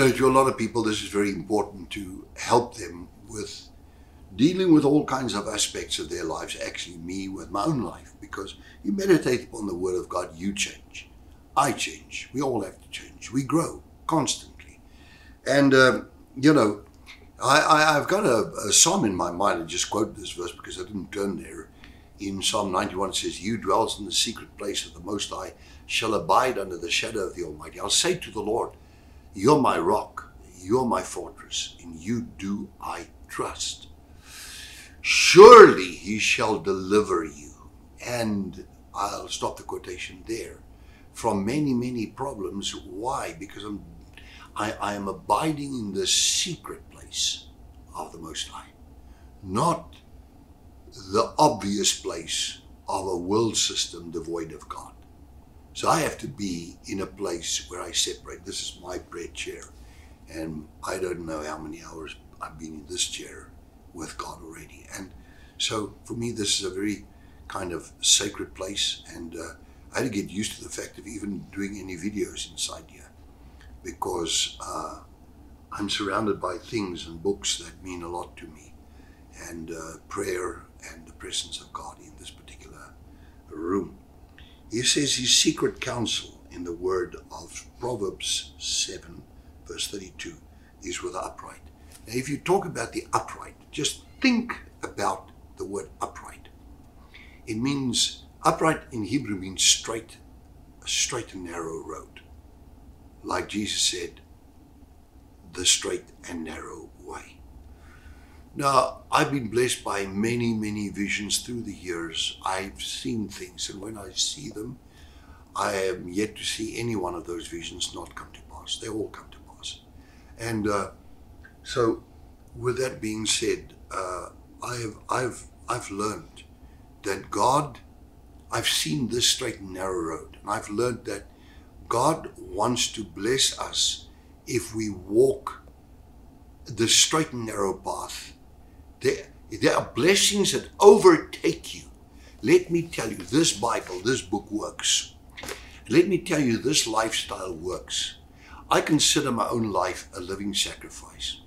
know, to a lot of people, this is very important to help them with dealing with all kinds of aspects of their lives. Actually, me with my own life, because you meditate upon the Word of God, you change. I change. We all have to change. We grow constantly. And, um, you know, I, have got a, a, psalm in my mind. I just quoted this verse because I didn't turn there. In Psalm 91, it says, You dwells in the secret place of the Most High, shall abide under the shadow of the Almighty. I'll say to the Lord, You're my rock, you're my fortress, in you do I trust. Surely he shall deliver you. And I'll stop the quotation there. From many, many problems. Why? Because I'm I, I am abiding in the secret place of the Most High, not the obvious place of a world system devoid of God. So I have to be in a place where I separate. This is my prayer chair. And I don't know how many hours I've been in this chair with God already. And so for me, this is a very kind of sacred place. And uh, I had to get used to the fact of even doing any videos inside here because uh, I'm surrounded by things and books that mean a lot to me. And uh, prayer and the presence of God in this particular room. He says his secret counsel in the word of Proverbs 7, verse 32, is with the upright. Now, if you talk about the upright, just think about the word upright. It means, upright in Hebrew means straight, a straight and narrow road. Like Jesus said, the straight and narrow way. Now, I've been blessed by many, many visions through the years. I've seen things, and when I see them, I am yet to see any one of those visions not come to pass. They all come to pass. And uh, so, with that being said, uh, I've, I've, I've learned that God, I've seen this straight and narrow road, and I've learned that God wants to bless us if we walk the straight and narrow path there, there are blessings that overtake you. Let me tell you, this Bible, this book works. Let me tell you, this lifestyle works. I consider my own life a living sacrifice.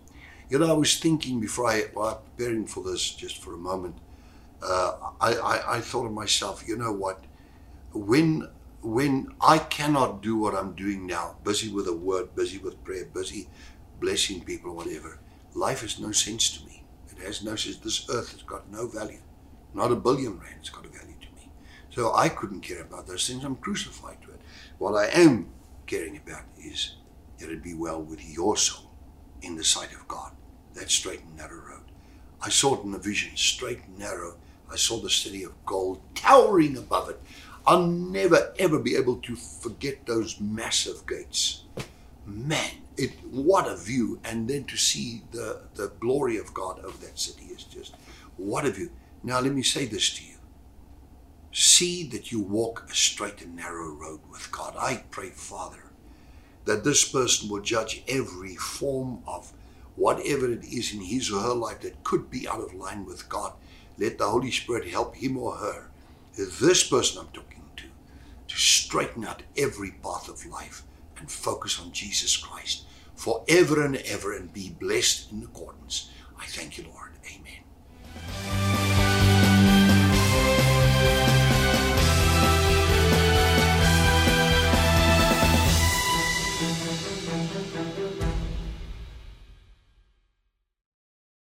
You know, I was thinking before I was preparing for this, just for a moment, uh, I, I, I thought of myself, you know what? When when I cannot do what I'm doing now, busy with the word, busy with prayer, busy blessing people, whatever, life has no sense to me. Has no sense. This earth has got no value. Not a billion rand has got a value to me. So I couldn't care about those things. I'm crucified to it. What I am caring about is that it be well with your soul in the sight of God. That straight and narrow road. I saw it in a vision, straight and narrow. I saw the city of gold towering above it. I'll never ever be able to forget those massive gates. Man, it what a view. And then to see the the glory of god over that city is just what a view. Now let me say this to you. See that you walk a straight and narrow road with god. I pray father that this person will judge every form of whatever it is in his or her life that could be out of line with god. Let the holy spirit help him or her this person i'm talking to to straighten out every path of life and focus on Jesus Christ forever and ever and be blessed in accordance. I thank you, Lord.